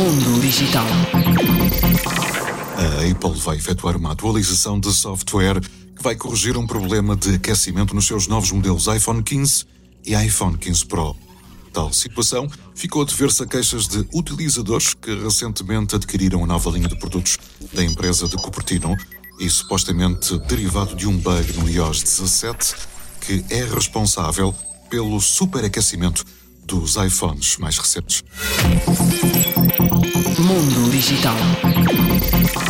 Mundo Digital. A Apple vai efetuar uma atualização de software que vai corrigir um problema de aquecimento nos seus novos modelos iPhone 15 e iPhone 15 Pro. Tal situação ficou a dever-se a queixas de utilizadores que recentemente adquiriram a nova linha de produtos da empresa de Cupertino e supostamente derivado de um bug no iOS 17 que é responsável pelo superaquecimento dos iPhones mais recentes. Mundo Digital.